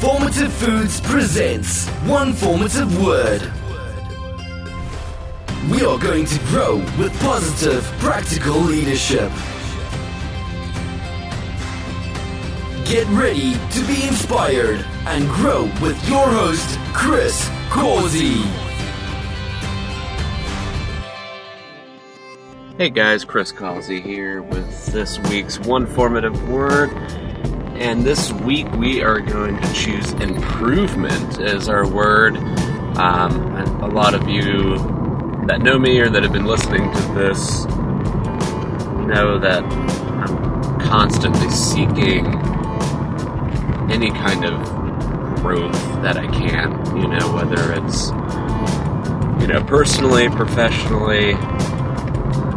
Formative Foods presents One Formative Word. We are going to grow with positive, practical leadership. Get ready to be inspired and grow with your host, Chris Causey. Hey guys, Chris Causey here with this week's One Formative Word. And this week we are going to choose improvement as our word. Um, a lot of you that know me or that have been listening to this know that I'm constantly seeking any kind of growth that I can, you know, whether it's, you know, personally, professionally,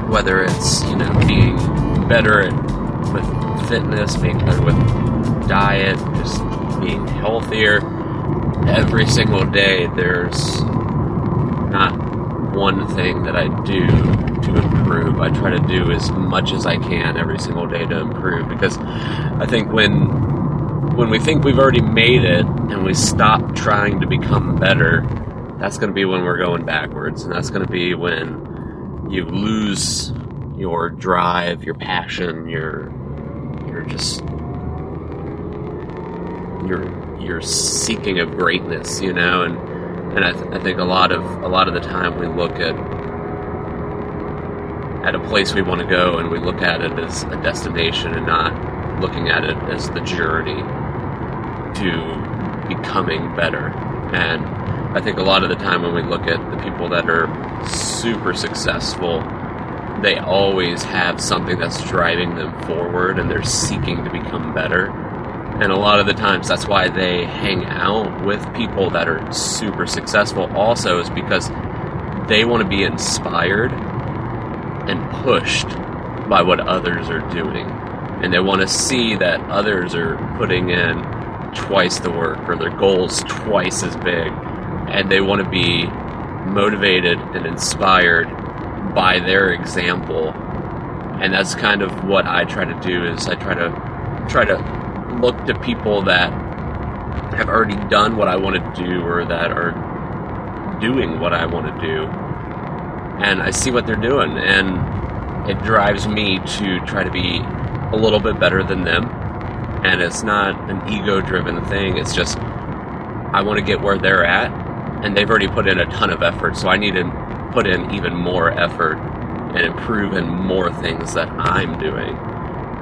whether it's you know being better at, with fitness, being better with diet, just being healthier. Every single day, there's not one thing that I do to improve. I try to do as much as I can every single day to improve because I think when when we think we've already made it and we stop trying to become better, that's going to be when we're going backwards, and that's going to be when you lose your drive, your passion, your you're just you're you're seeking of greatness, you know, and and I, th- I think a lot of a lot of the time we look at at a place we want to go and we look at it as a destination and not looking at it as the journey to becoming better. And I think a lot of the time when we look at the people that are super successful, they always have something that's driving them forward and they're seeking to become better. And a lot of the times that's why they hang out with people that are super successful, also, is because they want to be inspired and pushed by what others are doing. And they want to see that others are putting in twice the work or their goals twice as big. And they want to be motivated and inspired by their example. And that's kind of what I try to do is I try to try to look to people that have already done what I want to do or that are doing what I want to do and I see what they're doing and it drives me to try to be a little bit better than them and it's not an ego driven thing it's just I want to get where they're at and they've already put in a ton of effort, so I need to put in even more effort and improve in more things that I'm doing.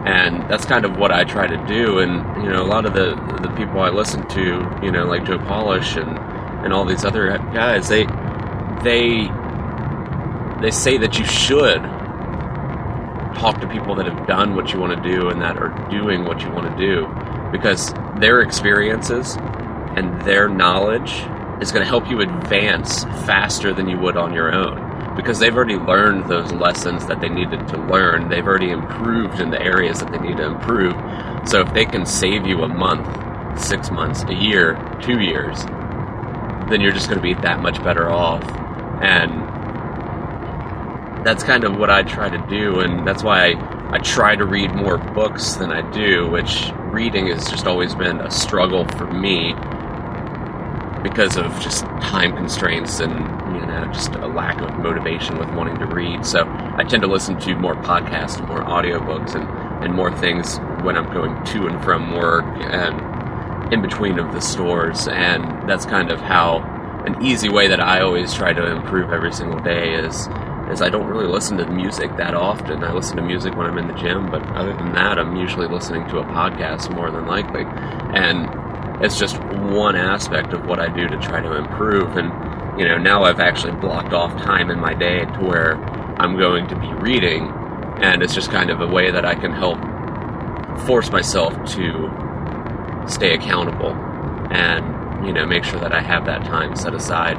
And that's kind of what I try to do. And you know, a lot of the the people I listen to, you know, like Joe Polish and and all these other guys, they they they say that you should talk to people that have done what you want to do and that are doing what you want to do because their experiences and their knowledge is going to help you advance faster than you would on your own because they've already learned those lessons that they needed to learn. They've already improved in the areas that they need to improve. So if they can save you a month, six months, a year, two years, then you're just going to be that much better off. And that's kind of what I try to do. And that's why I, I try to read more books than I do, which reading has just always been a struggle for me because of just time constraints and you uh, know just a lack of motivation with wanting to read. So I tend to listen to more podcasts, more audiobooks, and and more things when I'm going to and from work and in between of the stores. And that's kind of how an easy way that I always try to improve every single day is is I don't really listen to music that often. I listen to music when I'm in the gym, but other than that, I'm usually listening to a podcast more than likely. And it's just one aspect of what I do to try to improve. And, you know, now I've actually blocked off time in my day to where I'm going to be reading, and it's just kind of a way that I can help force myself to stay accountable and, you know, make sure that I have that time set aside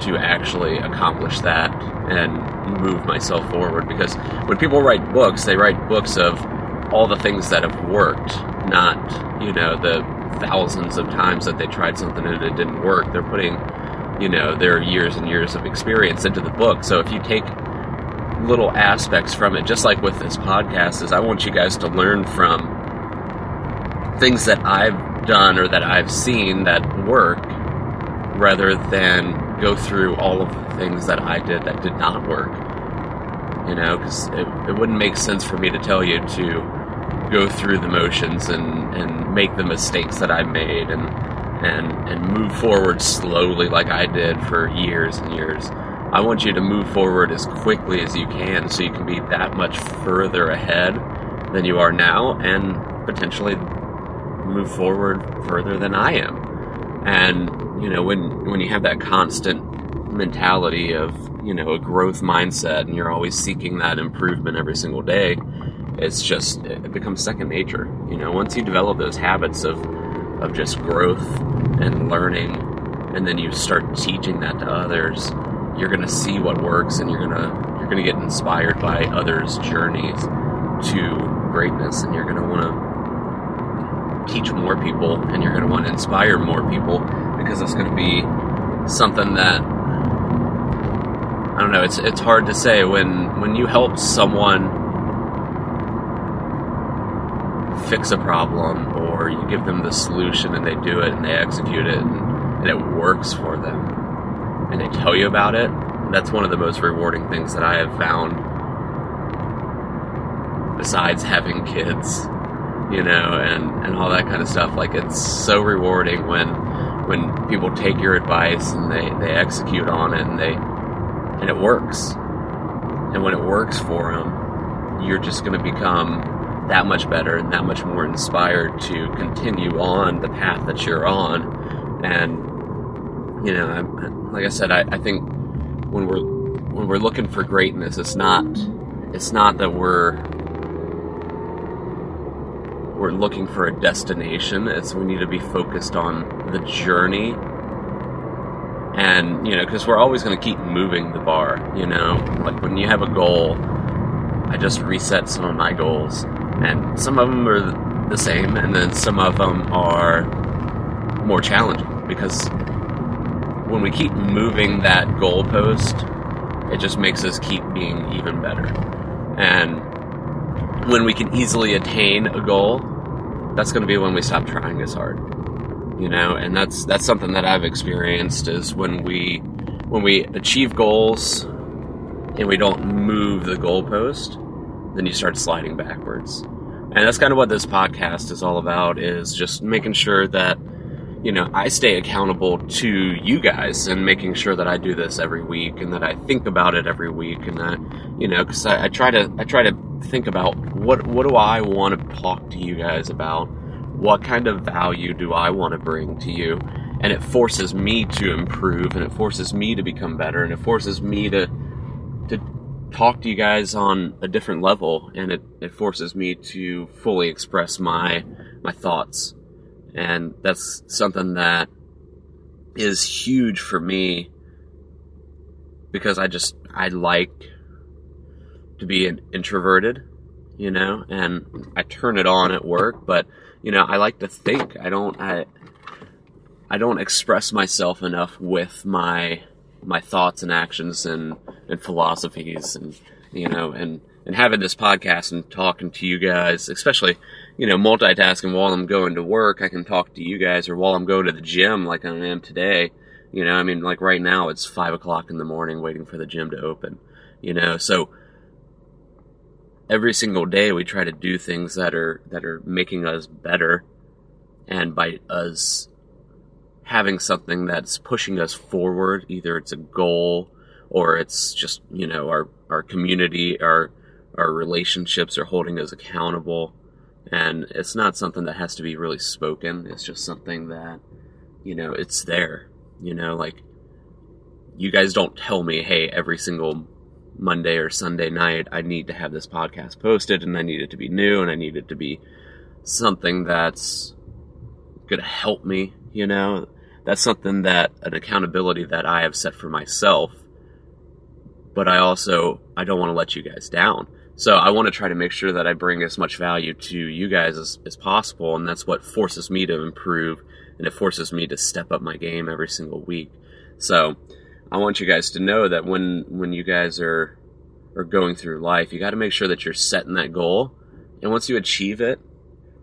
to actually accomplish that and move myself forward. Because when people write books, they write books of all the things that have worked, not, you know, the thousands of times that they tried something and it didn't work. They're putting, you know, their years and years of experience into the book. So if you take little aspects from it, just like with this podcast, is I want you guys to learn from things that I've done or that I've seen that work rather than go through all of the things that I did that did not work. You know, because it, it wouldn't make sense for me to tell you to go through the motions and, and make the mistakes that I made and, and, and move forward slowly like I did for years and years. I want you to move forward as quickly as you can so you can be that much further ahead than you are now and potentially move forward further than I am. And you know, when when you have that constant mentality of you know a growth mindset, and you're always seeking that improvement every single day, it's just it becomes second nature. You know, once you develop those habits of of just growth and learning, and then you start teaching that to others, you're gonna see what works, and you're gonna you're gonna get inspired by others' journeys to greatness, and you're gonna want to teach more people and you're going to want to inspire more people because it's going to be something that I don't know. It's it's hard to say when when you help someone fix a problem or you give them the solution and they do it and they execute it and, and it works for them and they tell you about it. That's one of the most rewarding things that I have found besides having kids you know, and, and all that kind of stuff. Like it's so rewarding when when people take your advice and they, they execute on it and they and it works. And when it works for them, you're just going to become that much better and that much more inspired to continue on the path that you're on. And you know, I, like I said, I, I think when we're when we're looking for greatness, it's not it's not that we're we're looking for a destination. It's we need to be focused on the journey. And, you know, because we're always going to keep moving the bar, you know? Like when you have a goal, I just reset some of my goals. And some of them are the same, and then some of them are more challenging because when we keep moving that goalpost, it just makes us keep being even better. And when we can easily attain a goal, that's going to be when we stop trying as hard. You know, and that's that's something that I've experienced is when we when we achieve goals and we don't move the goalpost, then you start sliding backwards. And that's kind of what this podcast is all about is just making sure that you know, I stay accountable to you guys and making sure that I do this every week and that I think about it every week and that, you know, because I, I, try to I try to think about what what do I want to talk to you guys about, what kind of value do I want to bring to you, and it forces me to improve and it forces me to become better and it forces me to to talk to you guys on a different level and it, it forces me to fully express my my thoughts and that's something that is huge for me because I just I like to be an introverted, you know, and I turn it on at work, but you know, I like to think. I don't I I don't express myself enough with my my thoughts and actions and and philosophies and you know and and having this podcast and talking to you guys, especially you know, multitasking while I'm going to work. I can talk to you guys, or while I'm going to the gym, like I am today. You know, I mean, like right now, it's five o'clock in the morning, waiting for the gym to open. You know, so every single day we try to do things that are that are making us better, and by us having something that's pushing us forward, either it's a goal or it's just you know our our community, our our relationships are holding us accountable. And it's not something that has to be really spoken. It's just something that you know it's there. You know like you guys don't tell me hey every single monday or sunday night i need to have this podcast posted and i need it to be new and i need it to be something that's going to help me you know that's something that an accountability that i have set for myself but i also i don't want to let you guys down so I want to try to make sure that I bring as much value to you guys as, as possible, and that's what forces me to improve, and it forces me to step up my game every single week. So I want you guys to know that when when you guys are are going through life, you got to make sure that you're setting that goal, and once you achieve it,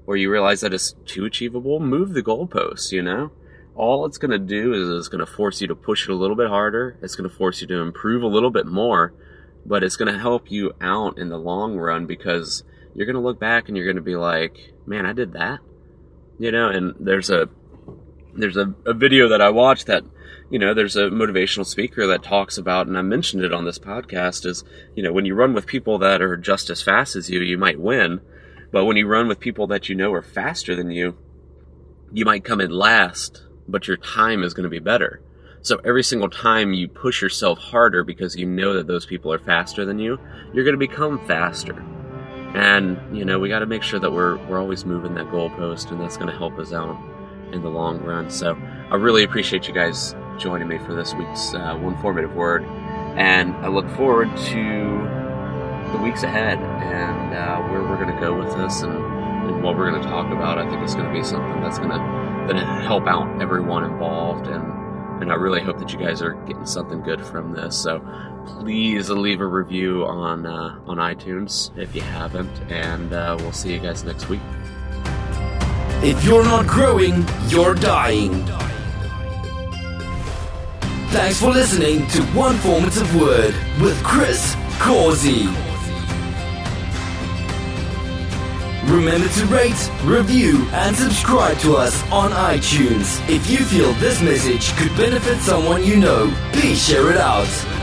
or you realize that it's too achievable, move the goalposts, you know? All it's going to do is it's going to force you to push it a little bit harder. It's going to force you to improve a little bit more, but it's going to help you out in the long run because you're going to look back and you're going to be like, man, I did that. You know, and there's a there's a, a video that I watched that you know, there's a motivational speaker that talks about, and I mentioned it on this podcast, is, you know, when you run with people that are just as fast as you, you might win. But when you run with people that you know are faster than you, you might come in last, but your time is going to be better. So every single time you push yourself harder because you know that those people are faster than you, you're going to become faster. And, you know, we got to make sure that we're, we're always moving that goalpost, and that's going to help us out in the long run. So I really appreciate you guys joining me for this week's uh, one formative word. And I look forward to the weeks ahead and uh, where we're going to go with this and, and what we're going to talk about. I think it's going to be something that's going to help out everyone involved. And, and I really hope that you guys are getting something good from this. So please leave a review on, uh, on iTunes if you haven't. And uh, we'll see you guys next week. If you're not growing, you're dying. Thanks for listening to One Formative Word with Chris Causey. Remember to rate, review, and subscribe to us on iTunes. If you feel this message could benefit someone you know, please share it out.